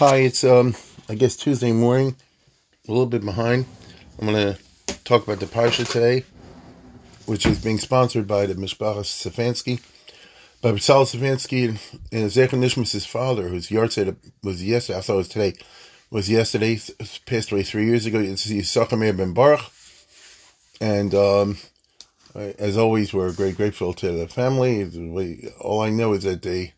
Hi, it's um I guess Tuesday morning, a little bit behind. I'm gonna talk about the parsha today, which is being sponsored by the Mishpachas Stefansky, by Basil Stefansky and Zecher Nishmas' father, whose yahrzeit was yesterday. I thought it was today. Was yesterday, passed away three years ago. It's Yisachar ben Baruch, and um, as always, we're very grateful to the family. All I know is that they,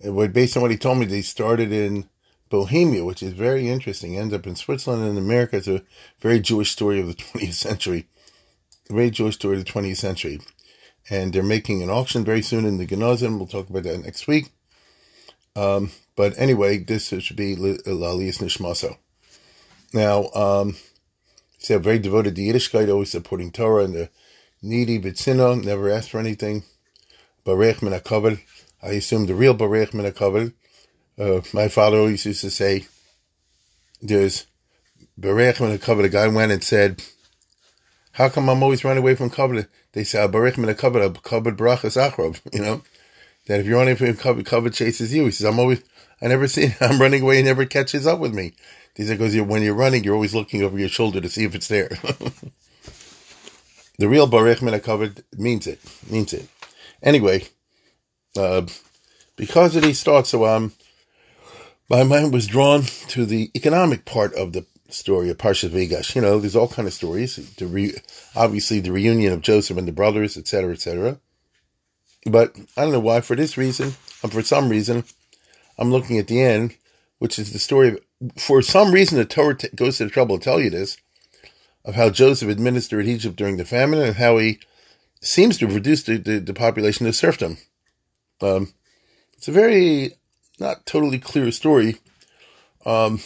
based on what he told me, they started in Bohemia, which is very interesting, ends up in Switzerland and America. It's a very Jewish story of the 20th century. A very Jewish story of the 20th century. And they're making an auction very soon in the Genazym. We'll talk about that next week. Um, but anyway, this should be L'ilui Nishmaso. Now, um, they're very devoted to Yiddishkeit, always supporting Torah and the needy, Bitzino, never asked for anything. Barech Min I assume the real Barech Min uh, my father always used to say, there's Berech when a covenant. The guy went and said, how come I'm always running away from covenant? They say, Berech when a covenant, covenant brachas achrov, you know? That if you're running from covenant, covenant chases you. He says, I'm always, I never see, I'm running away, he never catches up with me. He said, because when you're running, you're always looking over your shoulder to see if it's there. the real Barech Min covenant means it, means it. Anyway, uh, because of these thoughts, so um, my mind was drawn to the economic part of the story of Parshas Vayigash. You know, there's all kind of stories. The re, obviously the reunion of Joseph and the brothers, etc., etc. But I don't know why. For this reason, and for some reason, I'm looking at the end, which is the story. Of, for some reason, the Torah t- goes to the trouble to tell you this of how Joseph administered Egypt during the famine and how he seems to have reduced the, the, the population to serfdom. Um, it's a very not totally clear story, um,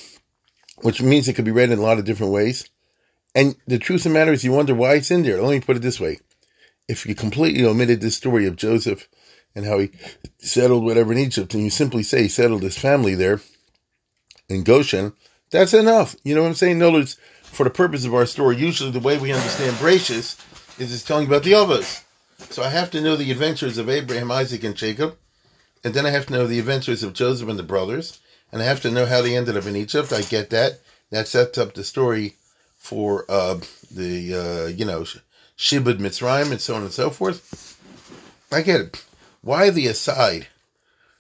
which means it could be read in a lot of different ways. And the truth of the matter is, you wonder why it's in there. Let me put it this way: if you completely omitted this story of Joseph and how he settled whatever in Egypt, and you simply say he settled his family there in Goshen, that's enough. You know what I'm saying? Words, for the purpose of our story, usually the way we understand Bereshis is it's telling about the others. So I have to know the adventures of Abraham, Isaac, and Jacob and then I have to know the adventures of Joseph and the brothers, and I have to know how they ended up in Egypt. I get that. That sets up the story for uh, the uh, you know Shibud Mitzrayim and so on and so forth. I get it. Why the aside?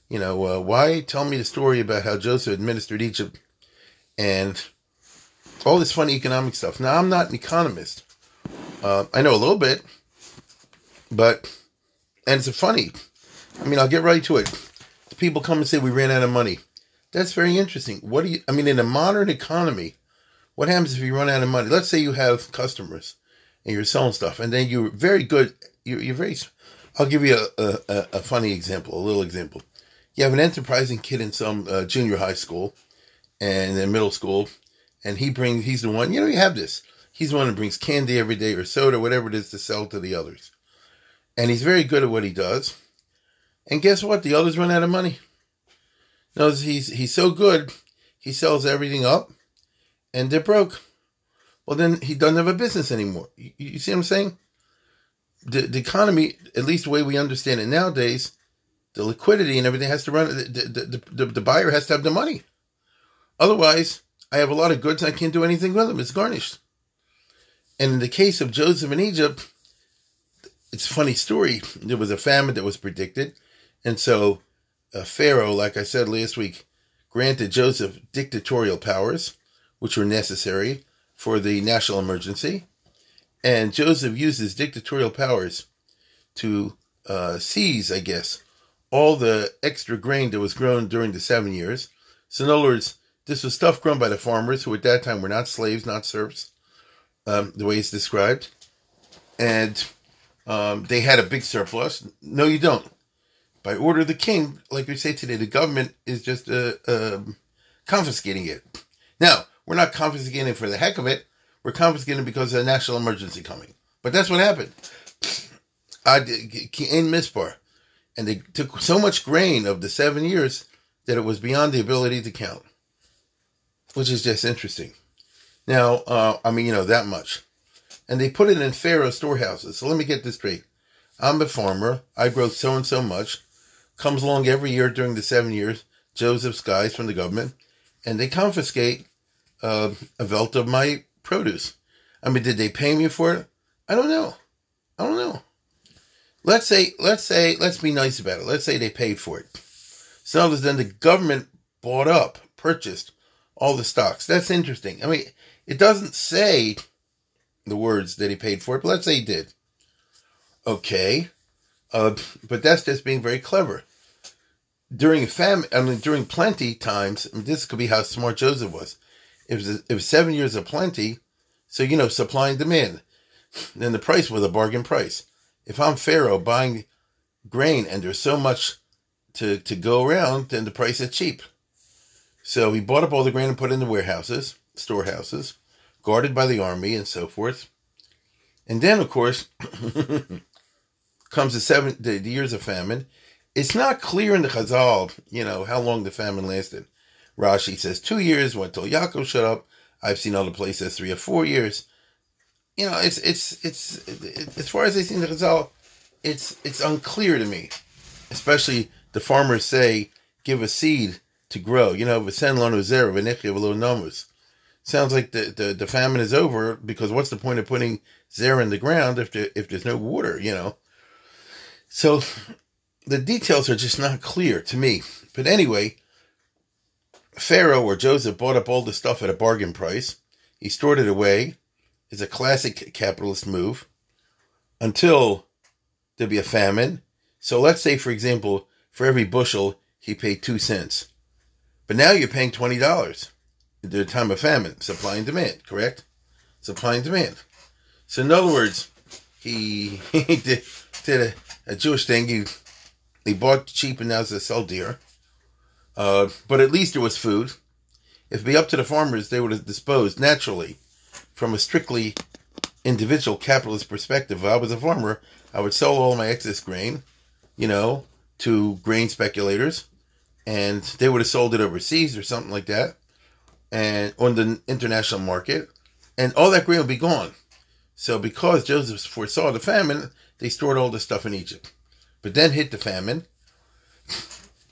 You know, uh, why tell me the story about how Joseph administered Egypt and all this funny economic stuff? Now, I'm not an economist. Uh, I know a little bit, but and it's funny I mean, I'll get right to it. People come and say we ran out of money. That's very interesting. What do you? I mean, in a modern economy, what happens if you run out of money? Let's say you have customers and you're selling stuff, and then you're very good. You're, you're very. I'll give you a, a, a, funny example, a little example. You have an enterprising kid in some uh, junior high school and in middle school, and he brings. He's the one. You know, you have this. He's the one that brings candy every day or soda, whatever it is, to sell to the others, and he's very good at what he does and guess what? The others run out of money. No, he's he's so good, he sells everything up, and they're broke. Well, then he doesn't have a business anymore. You, you see what I'm saying? The the economy, at least the way we understand it nowadays, the liquidity and everything has to run. The the, the, the buyer has to have the money. Otherwise, I have a lot of goods. I can't do anything with them. It's garnished. And in the case of Joseph in Egypt, it's a funny story. There was a famine that was predicted and so uh, Pharaoh, like I said last week, granted Joseph dictatorial powers, which were necessary for the national emergency. And Joseph uses dictatorial powers to uh, seize, I guess, all the extra grain that was grown during the seven years. So, in other words, this was stuff grown by the farmers who at that time were not slaves, not serfs, um, the way it's described. And um, they had a big surplus. No, you don't by order of the king, like we say today, the government is just uh, uh, confiscating it. Now, we're not confiscating it for the heck of it. We're confiscating it because of a national emergency coming. But that's what happened. In Mispar. And they took so much grain of the seven years that it was beyond the ability to count, which is just interesting. Now, uh, I mean, you know, that much. And they put it in Pharaoh storehouses. So let me get this straight. I'm a farmer. I grow so and so much comes along every year during the seven years, Joseph Skies from the government, and they confiscate uh, a velt of my produce. I mean, did they pay me for it? I don't know. I don't know. Let's say, let's say, let's be nice about it. Let's say they paid for it. So then the government bought up, purchased all the stocks. That's interesting. I mean, it doesn't say the words that he paid for it, but let's say he did. Okay. Uh, but that's just being very clever. During famine, I mean, during plenty times, I mean, this could be how smart Joseph was. It was, it was seven years of plenty, so you know, supply and demand. Then the price was a bargain price. If I'm Pharaoh buying grain and there's so much to, to go around, then the price is cheap. So he bought up all the grain and put it in the warehouses, storehouses, guarded by the army and so forth. And then, of course, comes the seven the, the, years of famine. It's not clear in the Chazal, you know, how long the famine lasted. Rashi says two years, went till Yaakov shut up. I've seen other places three or four years. You know, it's it's it's it, as far as I see the Chazal, it's it's unclear to me. Especially the farmers say, give a seed to grow. You know, v'sen lanu zera v'nechiv nomus. Sounds like the, the, the famine is over because what's the point of putting zera in the ground if there, if there's no water? You know. So the details are just not clear to me. But anyway, Pharaoh or Joseph bought up all the stuff at a bargain price. He stored it away. It's a classic capitalist move until there be a famine. So let's say, for example, for every bushel, he paid two cents. But now you're paying $20 at the time of famine, supply and demand, correct? Supply and demand. So in other words, he, he did, did a, a Jewish thing. He, he bought cheap and now they sell dear. Uh, but at least there was food. If it be up to the farmers, they would have disposed naturally from a strictly individual capitalist perspective. If I was a farmer, I would sell all my excess grain, you know, to grain speculators and they would have sold it overseas or something like that, and on the international market, and all that grain would be gone. So because Joseph foresaw the famine, they stored all the stuff in Egypt. But then hit the famine.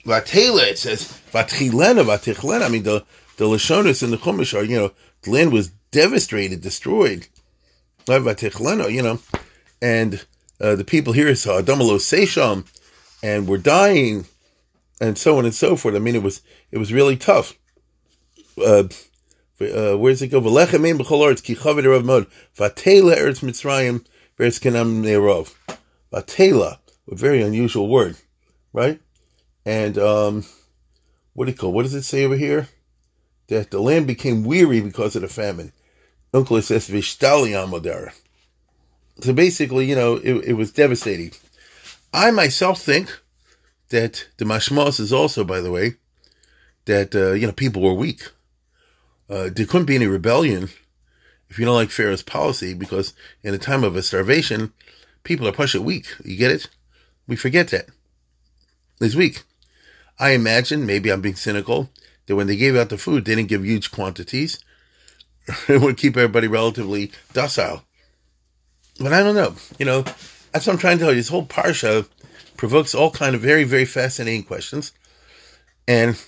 Vatela, it says, Vatchilena, Vatichlena. I mean, the, the Lashonis and the Chumash are, you know, the land was devastated, destroyed. Vatichlena, you know, and uh, the people here saw Adamalo Sesham and were dying and so on and so forth. I mean, it was it was really tough. Uh, uh, where does it go? V'lechem b'chol arts ki chaved rav mod vatela eretz mitzrayim ve'eretz kenam ne'rov. Vatela, a very unusual word, right? And um, what do you call? What does it say over here? That the land became weary because of the famine. Onkelos says. So basically, you know, it, it was devastating. I myself think that the mashmos is also, by the way, that uh, you know people were weak. Uh, there couldn't be any rebellion if you don't like Pharaoh's policy, because in a time of a starvation, people are pushed weak. You get it? We forget that. It's weak. I imagine, maybe I'm being cynical, that when they gave out the food, they didn't give huge quantities. it would keep everybody relatively docile. But I don't know. You know, that's what I'm trying to tell you. This whole parsha provokes all kind of very, very fascinating questions. And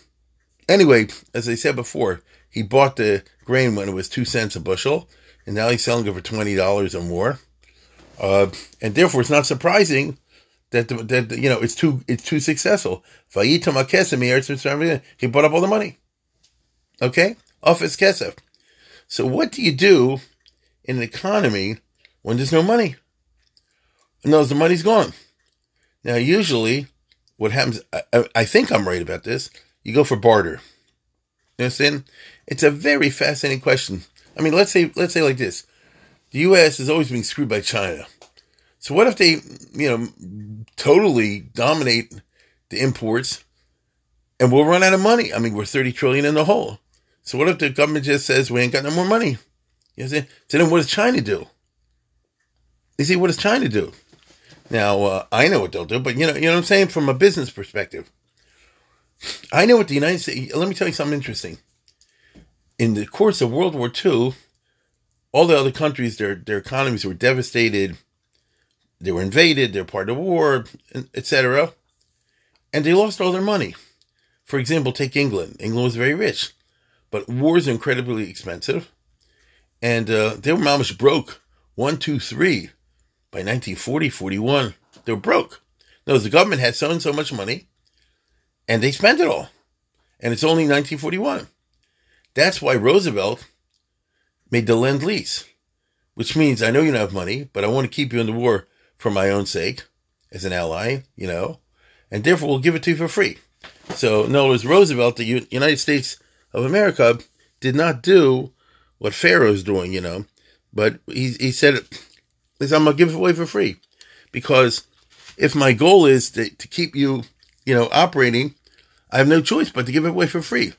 anyway, as I said before, he bought the grain when it was two cents a bushel, and now he's selling it for twenty dollars or more. Uh, and therefore, it's not surprising that that you know it's too it's too successful. He bought up all the money. Okay, off his kesef. So what do you do in an economy when there's no money? No, the money's gone. Now, usually, what happens, I, I, think I'm right about this, you go for barter. You understand? It's a very fascinating question. I mean, let's say, let's say like this. The U.S. is always being screwed by China. So what if they, you know, totally dominate the imports and we'll run out of money? I mean, we're 30 trillion in the hole. So what if the government just says we ain't got no more money? You know what I'm then what does China do? You see, what does China do? Now, uh, I know what they'll do, but you know, you know what I'm saying from a business perspective. I know what the United States. Let me tell you something interesting. In the course of World War II, all the other countries, their their economies were devastated. They were invaded. They're part of the war, etc. And they lost all their money. For example, take England. England was very rich, But wars incredibly expensive. And uh, they were almost broke. One, two, three. By 1940, 41, they were broke. No, the government had so and so much money, and they spent it all. And it's only 1941. That's why Roosevelt made the Lend Lease, which means I know you don't have money, but I want to keep you in the war for my own sake, as an ally, you know, and therefore we'll give it to you for free. So, in other words, Roosevelt, the U- United States of America, did not do what Pharaoh's doing, you know, but he, he said, I'm going to give it away for free. Because if my goal is to, to keep you, you know, operating, I have no choice but to give it away for free.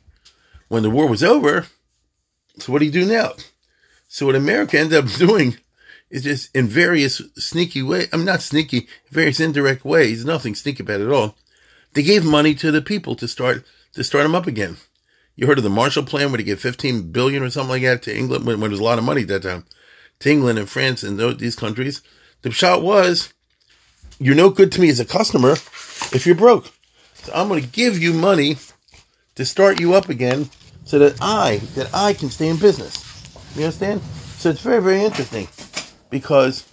When the war was over, so what do you do now? So what America ended up doing is just in various sneaky way. I'm not sneaky, various indirect ways, nothing sneaky about it at all. They gave money to the people to start, to start them up again. You heard of the Marshall Plan where they gave 15 billion or something like that to England when, when there was a lot of money at that time, to England and France and those, these countries. The shot was, you're no good to me as a customer if you're broke. So I'm going to give you money to start you up again so that I, that I can stay in business. You understand? So it's very, very interesting because,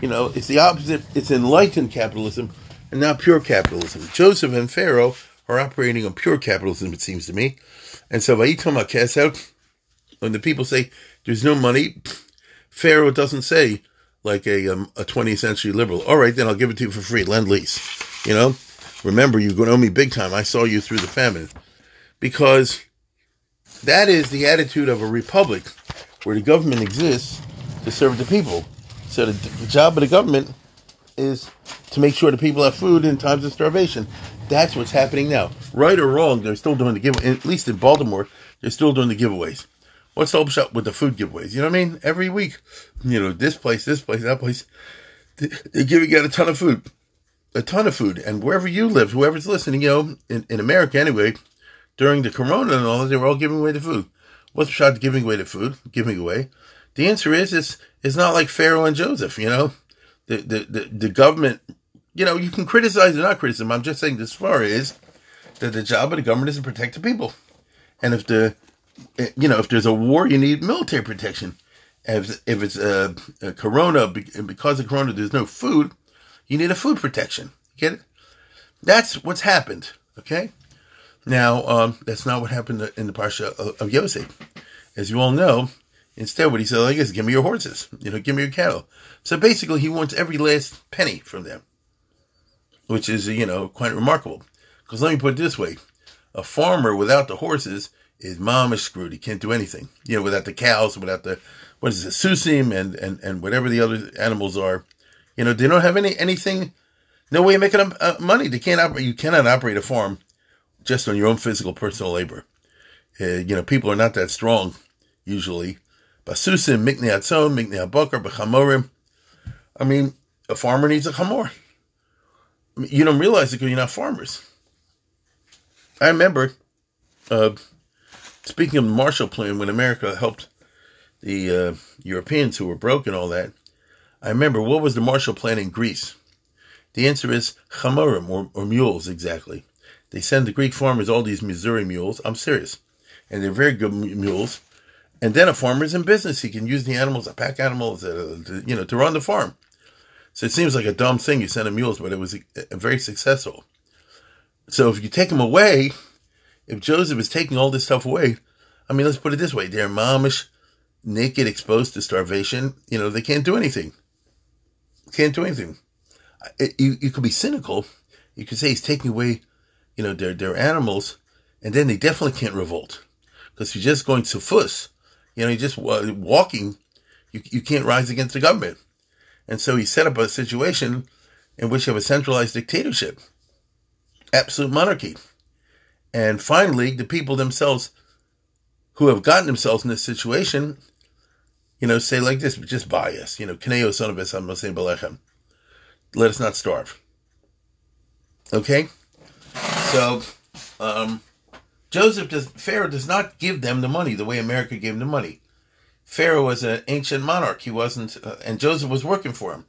you know, it's the opposite. It's enlightened capitalism and not pure capitalism. Joseph and Pharaoh are operating on pure capitalism, it seems to me. And so Vayitom out when the people say there's no money, Pharaoh doesn't say like a um, a 20th century liberal. All right, then I'll give it to you for free, lend lease. You know, remember to owe me big time. I saw you through the famine, because that is the attitude of a republic where the government exists to serve the people. So the, the job of the government is to make sure the people have food in times of starvation. That's what's happening now. Right or wrong, they're still doing the give. At least in Baltimore, they're still doing the giveaways. What's the shop with the food giveaways? You know what I mean? Every week, you know, this place, this place, that place, they're giving out a ton of food, a ton of food. And wherever you live, whoever's listening, you know, in, in America anyway, during the corona and all they were all giving away the food. What's the shot giving away the food? Giving away? The answer is it's it's not like Pharaoh and Joseph, you know? The the the, the government you know, you can criticize or not criticize. I'm just saying this far is that the job of the government is to protect the people. And if the you know, if there's a war, you need military protection. If, if it's a, a corona, because of corona, there's no food, you need a food protection. Get it? That's what's happened. Okay. Now, um, that's not what happened in the parsha of, of Yosef. As you all know, instead, what he said, I guess, give me your horses, you know, give me your cattle. So basically, he wants every last penny from them, which is, you know, quite remarkable. Because let me put it this way a farmer without the horses is mom is screwed. He can't do anything, you know, without the cows, without the, what is it, susim and, and, and whatever the other animals are. You know, they don't have any, anything, no way of making uh, money. They can't operate, you cannot operate a farm just on your own physical personal labor. Uh, you know, people are not that strong usually. Basusim, mikne atzon, mikne abokar, b'chamorim. I mean, a farmer needs a chamor. you don't realize it because you're not farmers. I remember, uh, speaking of the Marshall Plan, when America helped the uh, Europeans who were broke and all that, I remember what was the Marshall Plan in Greece? The answer is chamorim, or, or mules, exactly. They send the Greek farmers all these Missouri mules. I'm serious. And they're very good mules. And then a farmer's in business. He can use the animals, a pack animals, uh, to, you know, to run the farm. So it seems like a dumb thing you send them mules, but it was a very successful. So if you take them away, if Joseph is taking all this stuff away, I mean, let's put it this way: they're momish, naked, exposed to starvation. You know, they can't do anything. Can't do anything. It, you you could be cynical. You could say he's taking away you know, they're, they're animals, and then they definitely can't revolt. Because you're just going to fuss, you know, you're just walking, you, you can't rise against the government. And so he set up a situation in which you have a centralized dictatorship, absolute monarchy. And finally, the people themselves who have gotten themselves in this situation, you know, say like this, just buy us, you know, Kaneo son of Belechem. Let us not starve. Okay? So, um, Joseph does, Pharaoh does not give them the money the way America gave them the money. Pharaoh was an ancient monarch. He wasn't, uh, and Joseph was working for him.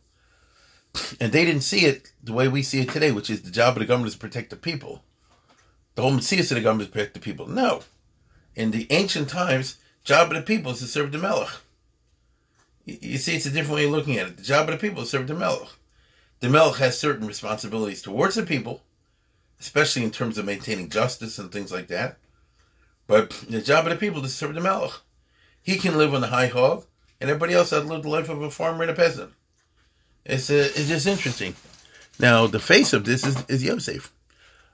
And they didn't see it the way we see it today, which is the job of the government is to protect the people. The whole messias of the government is to protect the people. No. In the ancient times, job of the people is to serve the melech. You see, it's a different way of looking at it. The job of the people is to serve the melech. The melech has certain responsibilities towards the people, especially in terms of maintaining justice and things like that. But the job of the people is to serve the melech. He can live on the high hog, and everybody else has lived the life of a farmer and a peasant. It's, uh, it's just interesting. Now, the face of this is, is Yosef.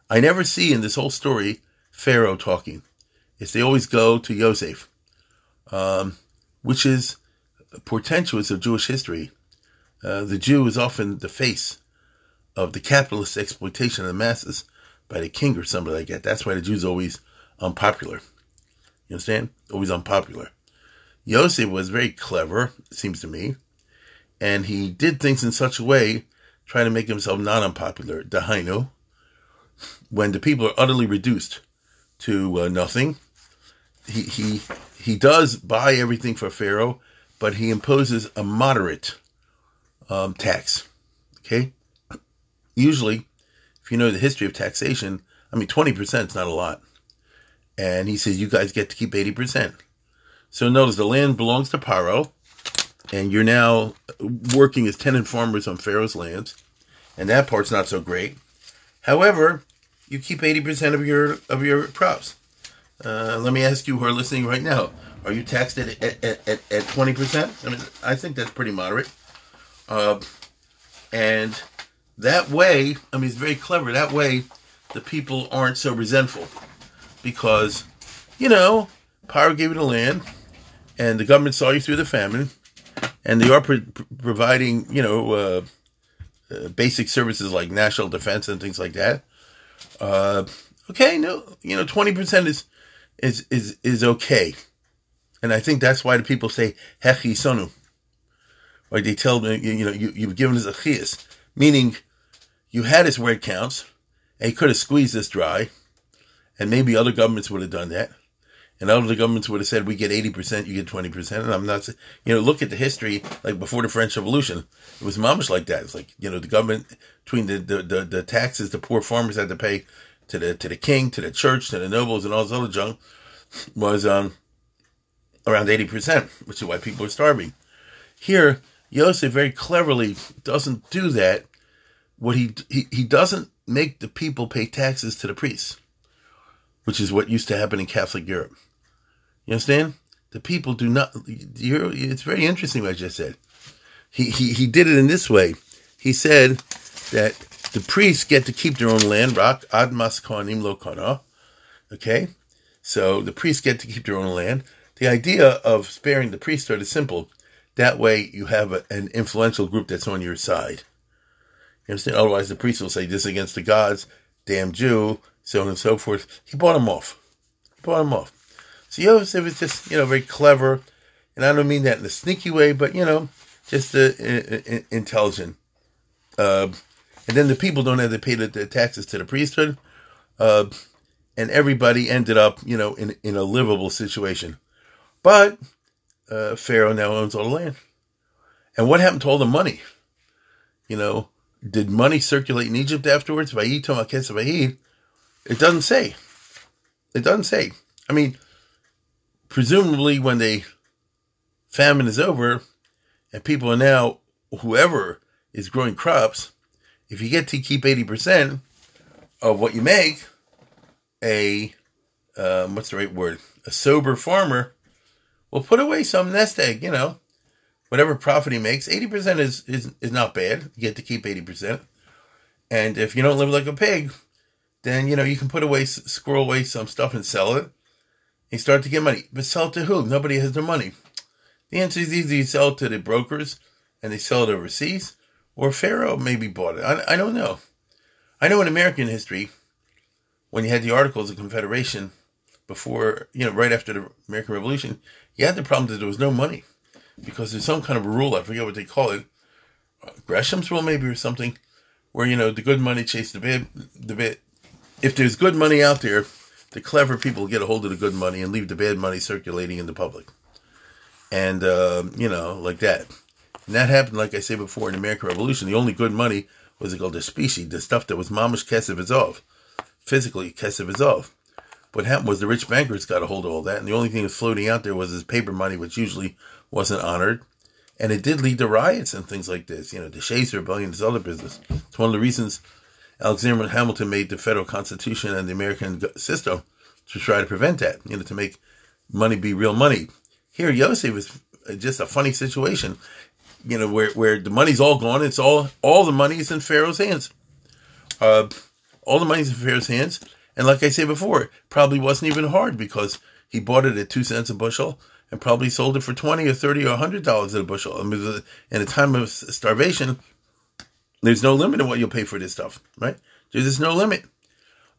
I never see in this whole story Pharaoh talking. It's they always go to Yosef, um, which is portentous of Jewish history. Uh, the Jew is often the face of the capitalist exploitation of the masses by the king or somebody like that. That's why the Jew's always unpopular. You understand? Always unpopular. Yosef was very clever, it seems to me, and he did things in such a way trying to make himself not unpopular. Dahainu, when the people are utterly reduced to uh, nothing, he he he does buy everything for Pharaoh, but he imposes a moderate um, tax. Okay, usually, if you know the history of taxation, I mean twenty percent is not a lot, and he says you guys get to keep eighty percent. So notice the land belongs to Paro, and you're now working as tenant farmers on Pharaoh's lands, and that part's not so great. However, you keep 80% of your of your crops. Uh, let me ask you who are listening right now. Are you taxed at, at, at, at, 20%? I mean, I think that's pretty moderate. Uh, and that way, I mean, it's very clever. That way, the people aren't so resentful. Because, you know, Paro gave you the land, and the government saw you through the famine, and they are pro- providing, you know, uh, uh, basic services like national defense and things like that. Uh, okay, no, you know, twenty percent is is is is okay, and I think that's why the people say hechi sonu. Right? They tell me, you know, you you've given us a chias, meaning you had his word counts, and he could have squeezed this dry, and maybe other governments would have done that. And other governments would have said, we get 80%, you get 20%. And I'm not, you know, look at the history, like before the French Revolution, it was mamish like that. It's like, you know, the government, between the, the, the, the, taxes the poor farmers had to pay to the, to the king, to the church, to the nobles, and all this other junk, was, um, around 80%, which is why people are starving. Here, Yosef very cleverly doesn't do that. What he, he, he doesn't make the people pay taxes to the priests, which is what used to happen in Catholic Europe. You understand? The people do not. it's very interesting what I just said. He, he he did it in this way. He said that the priests get to keep their own land. Rock admas kohanim lo. Okay, so the priests get to keep their own land. The idea of sparing the priesthood is simple. That way, you have a, an influential group that's on your side. You understand? Otherwise, the priest will say this against the gods, damn Jew, so on and so forth. He bought him off. He bought him off. So Yosef is just, you know, very clever. And I don't mean that in a sneaky way, but, you know, just uh, intelligent. Uh, and then the people don't have to pay the, the taxes to the priesthood. Uh, and everybody ended up, you know, in, in a livable situation. But uh, Pharaoh now owns all the land. And what happened to all the money? You know, did money circulate in Egypt afterwards? It doesn't say. It doesn't say. I mean, presumably when the famine is over and people are now, whoever is growing crops, if you get to keep 80% of what you make, a, um, what's the right word? A sober farmer will put away some nest egg, you know, whatever profit he makes. 80% is, is, is not bad. You get to keep 80%. And if you don't live like a pig, then, you know, you can put away, squirrel away some stuff and sell it he start to get money. But sell to who? Nobody has their money. The answer is easy. You sell to the brokers and they sell it overseas. Or Pharaoh maybe bought it. I, I don't know. I know in American history, when you had the Articles of Confederation before, you know, right after the American Revolution, you had the problem that there was no money because there's some kind of rule, I forget what they call it, uh, Gresham's rule maybe or something, where, you know, the good money chase the bad, the bad. If there's good money out there, the clever people get a hold of the good money and leave the bad money circulating in the public. And, uh, you know, like that. And that happened, like I said before, in the American Revolution. The only good money was called the specie, the stuff that was mamish izov, physically kesef izov. What happened was the rich bankers got a hold of all that, and the only thing that was floating out there was his paper money, which usually wasn't honored. And it did lead to riots and things like this. You know, the Shays Rebellion, this other business. It's one of the reasons Alexander Hamilton made the federal constitution and the American system to try to prevent that, you know, to make money be real money. Here, Yosef is just a funny situation, you know, where, where the money's all gone. It's all, all the money is in Pharaoh's hands. Uh, all the money's in Pharaoh's hands. And like I said before, probably wasn't even hard because he bought it at two cents a bushel and probably sold it for 20 or 30 or 100 dollars a bushel. I mean, in a time of starvation, there's no limit on what you'll pay for this stuff, right? There's just no limit.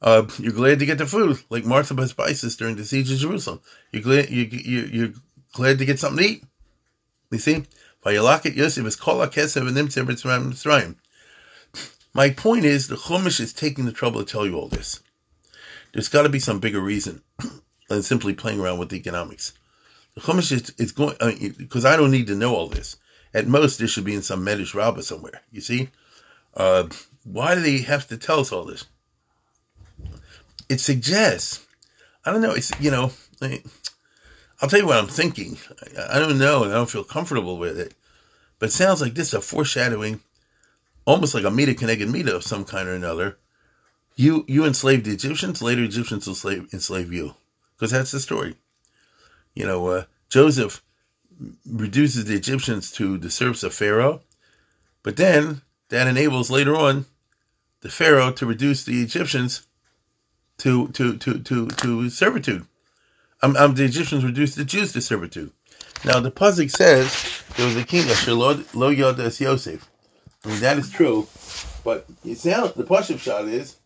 Uh, you're glad to get the food, like Martha by spices during the siege of Jerusalem. You're glad you, you, you're glad to get something to eat. You see. My point is, the Chumash is taking the trouble to tell you all this. There's got to be some bigger reason than simply playing around with economics. The Chumash is, is going because I, mean, I, don't need to know all this. At most, this should be in some Medrash Rabbah somewhere. You see, uh, why do they have to tell us all this? It suggests, I don't know. It's you know, I, will tell you what I'm thinking. I, I don't know, and I don't feel comfortable with it. But it sounds like this is a foreshadowing almost like a Mida k'neged Mida of some kind or another. You you enslaved the Egyptians, later Egyptians will slave, enslave you. Because that's the story. You know, uh, Joseph reduces the Egyptians to the serfs of Pharaoh, but then that enables later on the Pharaoh to reduce the Egyptians to to to to, to servitude. Um, um, the Egyptians reduced the Jews to servitude. Now the Pasuk says there was a king of Lo Yodas Yosef. I mean, that is true. But it sounds, the Pashup shot is,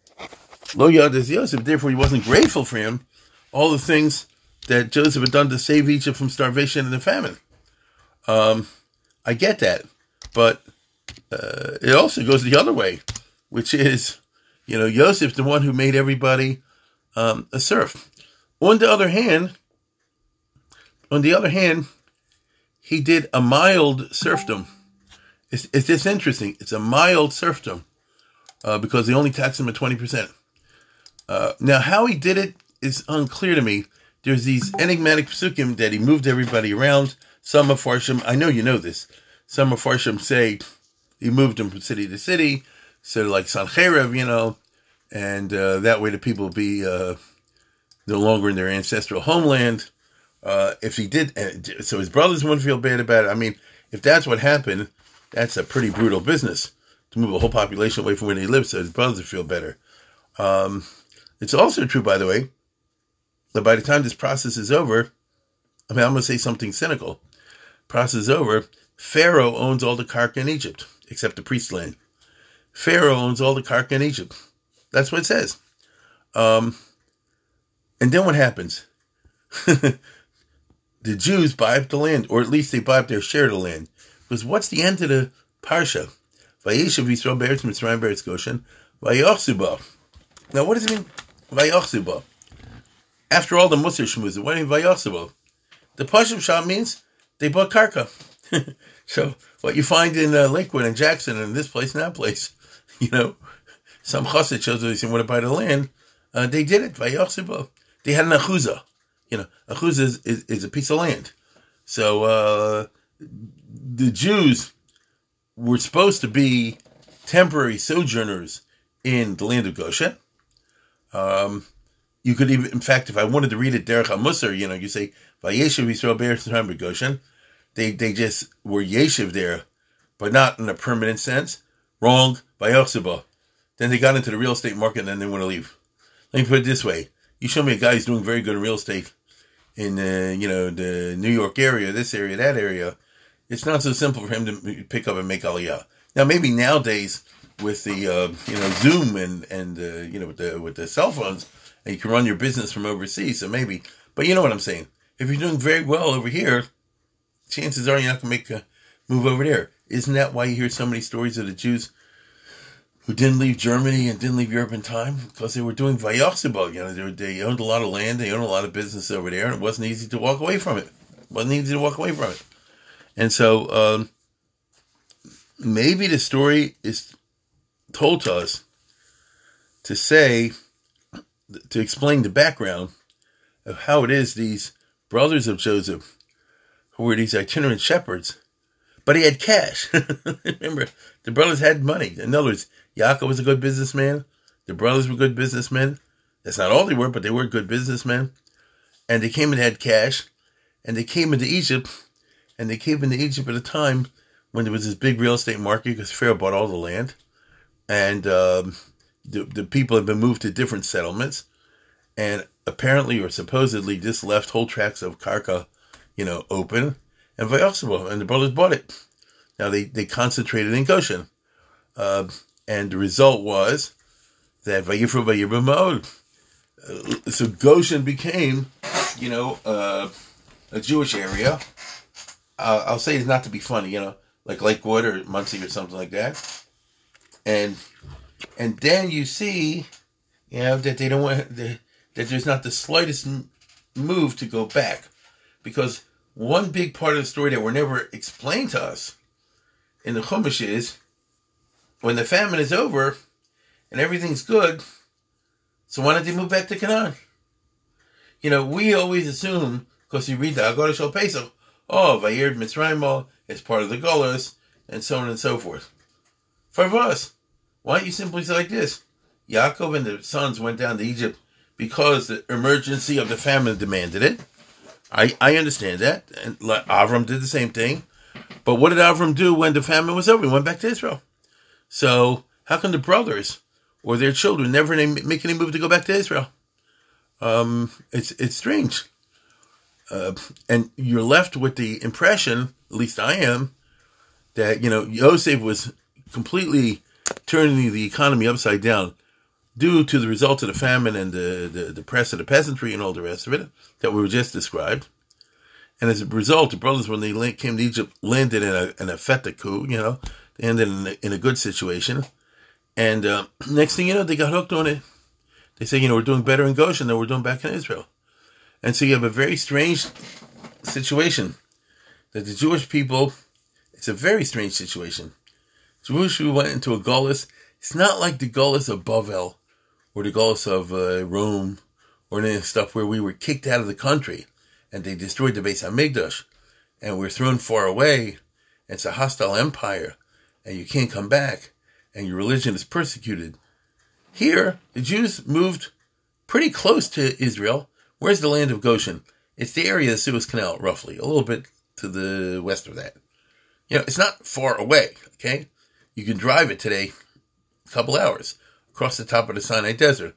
Lo Yadas Yosef, therefore he wasn't grateful for him, all the things that Joseph had done to save Egypt from starvation and the famine. Um, I get that. But uh, it also goes the other way, which is, you know, Joseph, the one who made everybody um, a serf. On the other hand, on the other hand, he did a mild serfdom it's, it's just interesting. It's a mild serfdom uh, because they only tax him at 20%. Uh, now, how he did it is unclear to me. There's these enigmatic psukim that he moved everybody around. Some of Farshim, I know you know this. Some of Farshim say he moved them from city to city, so like Sancherev, you know, and uh, that way the people be uh, no longer in their ancestral homeland. Uh, if he did, uh, so his brothers wouldn't feel bad about it. I mean, if that's what happened, that's a pretty brutal business to move a whole population away from where they live so his brothers would feel better. Um, it's also true, by the way, that by the time this process is over, I mean, I'm going to say something cynical. Process is over. Pharaoh owns all the karka in Egypt, except the priest land. Pharaoh owns all the karka in Egypt. That's what it says. Um, and then what happens? the Jews buy up the land, or at least they buy up their share of the land. Because what's the end of the parsha? Now, what does it mean Vayochsuba? After all the Musar Shmuz, what do you mean? The Pashup Shah means they bought karka. so what you find in uh, Lakewood and Jackson and this place and that place, you know, some chassid shows they want to buy the land. Uh, they did it. Vayochsuba. They had an achuza. You know, achuza is, is, is a piece of land. So uh, the Jews were supposed to be temporary sojourners in the land of Goshen. Um, you could even, in fact, if I wanted to read it, Derech HaMusar, you know, you say, Vayeshev Yisrael Be'er Goshen. They, they just were Yeshiv there, but not in a permanent sense. Wrong. Vayochseba. Then they got into the real estate market and then they want to leave. Let me put it this way. You show me a guy who's doing very good in real estate in, uh, you know, the New York area, this area, that area it's not so simple for him to pick up and make aliyah. Now, maybe nowadays with the uh, you know Zoom and and uh, you know with the with the cell phones, and you can run your business from overseas. So maybe, but you know what I'm saying. If you're doing very well over here, chances are you're not to make a move over there. Isn't that why you hear so many stories of the Jews who didn't leave Germany and didn't leave Europe in time because they were doing vayachsibah. You know, they, were, they owned a lot of land, they owned a lot of business over there, and it wasn't easy to walk away from it. it wasn't easy to walk away from it. And so um, maybe the story is told to us to say, to explain the background of how it is these brothers of Joseph, who were these itinerant shepherds, but he had cash. Remember, the brothers had money. In other words, Yaakov was a good businessman. The brothers were good businessmen. That's not all they were, but they were good businessmen. And they came and had cash. And they came into Egypt. And they came into Egypt at a time when there was this big real estate market because Pharaoh bought all the land. And um, the, the people had been moved to different settlements. And apparently or supposedly just left whole tracts of karka, you know, open. And Vayosabo, and the brothers bought it. Now they, they concentrated in Goshen. Uh, and the result was that Vayifru Vayibra Ma'od. Uh, so Goshen became, you know, uh, a Jewish area. I'll say it's not to be funny, you know, like Lakewood or Monsey or something like that. And and then you see, you know, that they don't want the, that there's not the slightest move to go back, because one big part of the story that were never explained to us in the Chumash is when the famine is over and everything's good, so why don't they move back to Canaan? You know, we always assume, because you read the Haggadah shel Pesach, oh, Vayir Mitzrayim is part of the Golas, and so on and so forth. For us, why don't you simply say like this? Yaakov and the sons went down to Egypt because the emergency of the famine demanded it. I, I understand that. And Avram did the same thing. But what did Avram do when the famine was over? He went back to Israel. So how come the brothers or their children never make any move to go back to Israel? Um, it's it's strange, uh, and you're left with the impression, at least I am, that you know Yosef was completely turning the economy upside down due to the result of the famine and the, the, the press of the peasantry and all the rest of it that we were just described. And as a result, the brothers, when they came to Egypt, landed in a, in a feta coup, you know, they ended in a, in a good situation. And uh, next thing you know, they got hooked on it. They say, you know, we're doing better in Goshen than we're doing back in Israel. And so you have a very strange situation that the Jewish people, it's a very strange situation. People went into a gullus. It's not like the gullus of Bavel or the gullus of uh, Rome or any of stuff where we were kicked out of the country and they destroyed the Beis Hamikdash and we're thrown far away. It's a hostile empire and you can't come back and your religion is persecuted. Here, the Jews moved pretty close to Israel. Where's the land of Goshen? It's the area of the Suez Canal, roughly, a little bit to the west of that. You know, it's not far away, okay? You can drive it today a couple hours across the top of the Sinai Desert.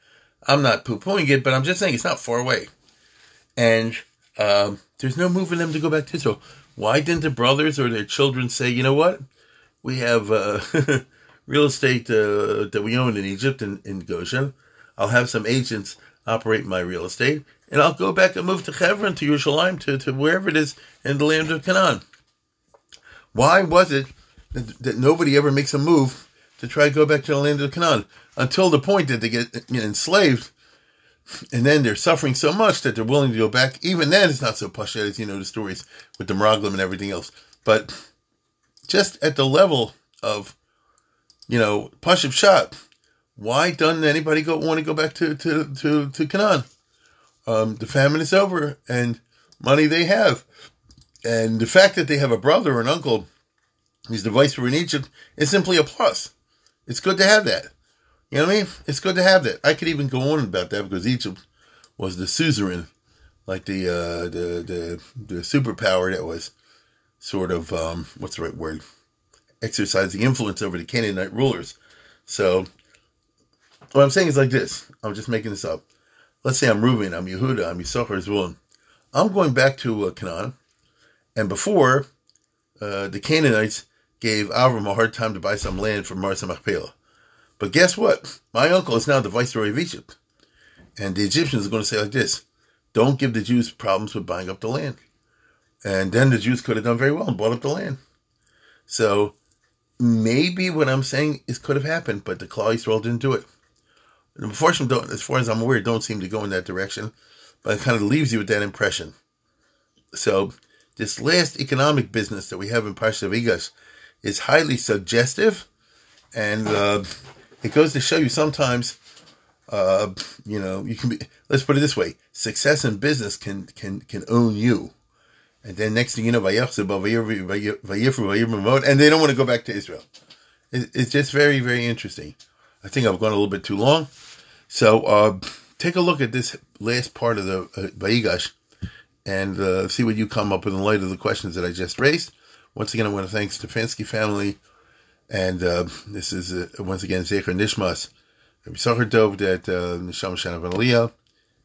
I'm not poo-pooing it, but I'm just saying it's not far away. And um, there's no for them to go back to Israel. Why didn't the brothers or their children say, you know what? We have uh, real estate uh, that we own in Egypt and in, in Goshen. I'll have some agents operate my real estate, and I'll go back and move to Hebron, to Yerushalayim, to, to wherever it is in the land of Canaan. Why was it that, that nobody ever makes a move to try to go back to the land of Canaan until the point that they get enslaved, and then they're suffering so much that they're willing to go back. Even then, it's not so push as you know the stories with the Meraglim and everything else. But just at the level of you know, Pashup shot. Why doesn't anybody go want to go back to to to to Canaan? Um, the famine is over, and money they have, and the fact that they have a brother or an uncle who's the viceroy in Egypt is simply a plus. It's good to have that. You know what I mean? It's good to have that. I could even go on about that because Egypt was the suzerain, like the uh, the the the superpower that was sort of um, what's the right word? exercising influence over the Canaanite rulers. So, what I'm saying is like this. I'm just making this up. Let's say I'm Reuben, I'm Yehuda, I'm Yisachar Zvulun. I'm going back to uh, Canaan, and before uh, the Canaanites gave Avram a hard time to buy some land from Me'aras Machpelah. But guess what? My uncle is now the viceroy of Egypt. And the Egyptians are going to say like this don't give the Jews problems with buying up the land. And then the Jews could have done very well and bought up the land. So maybe what I'm saying is could have happened, but the Klal Yisrael didn't do it. And unfortunately, as far as I'm aware, don't seem to go in that direction, but it kind of leaves you with that impression. So this last economic business that we have in Parsha Vayigash is highly suggestive, and uh, it goes to show you sometimes Uh, you know, you can be. Let's put it this way: success in business can can can own you. And then next thing you know, and they don't want to go back to Israel. It's just very, very interesting. I think I've gone a little bit too long. So uh, take a look at this last part of the uh, and uh, see what you come up with in light of the questions that I just raised. Once again, I want to thank the Stefanski family. And uh, this is, uh, once again, Zecher Nishmas. Rabbi Dov that uh, Nisham Shana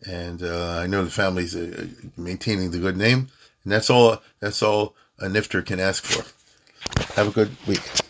And uh, I know the family's uh, maintaining the good name. And that's all, that's all a nifter can ask for. Have a good week.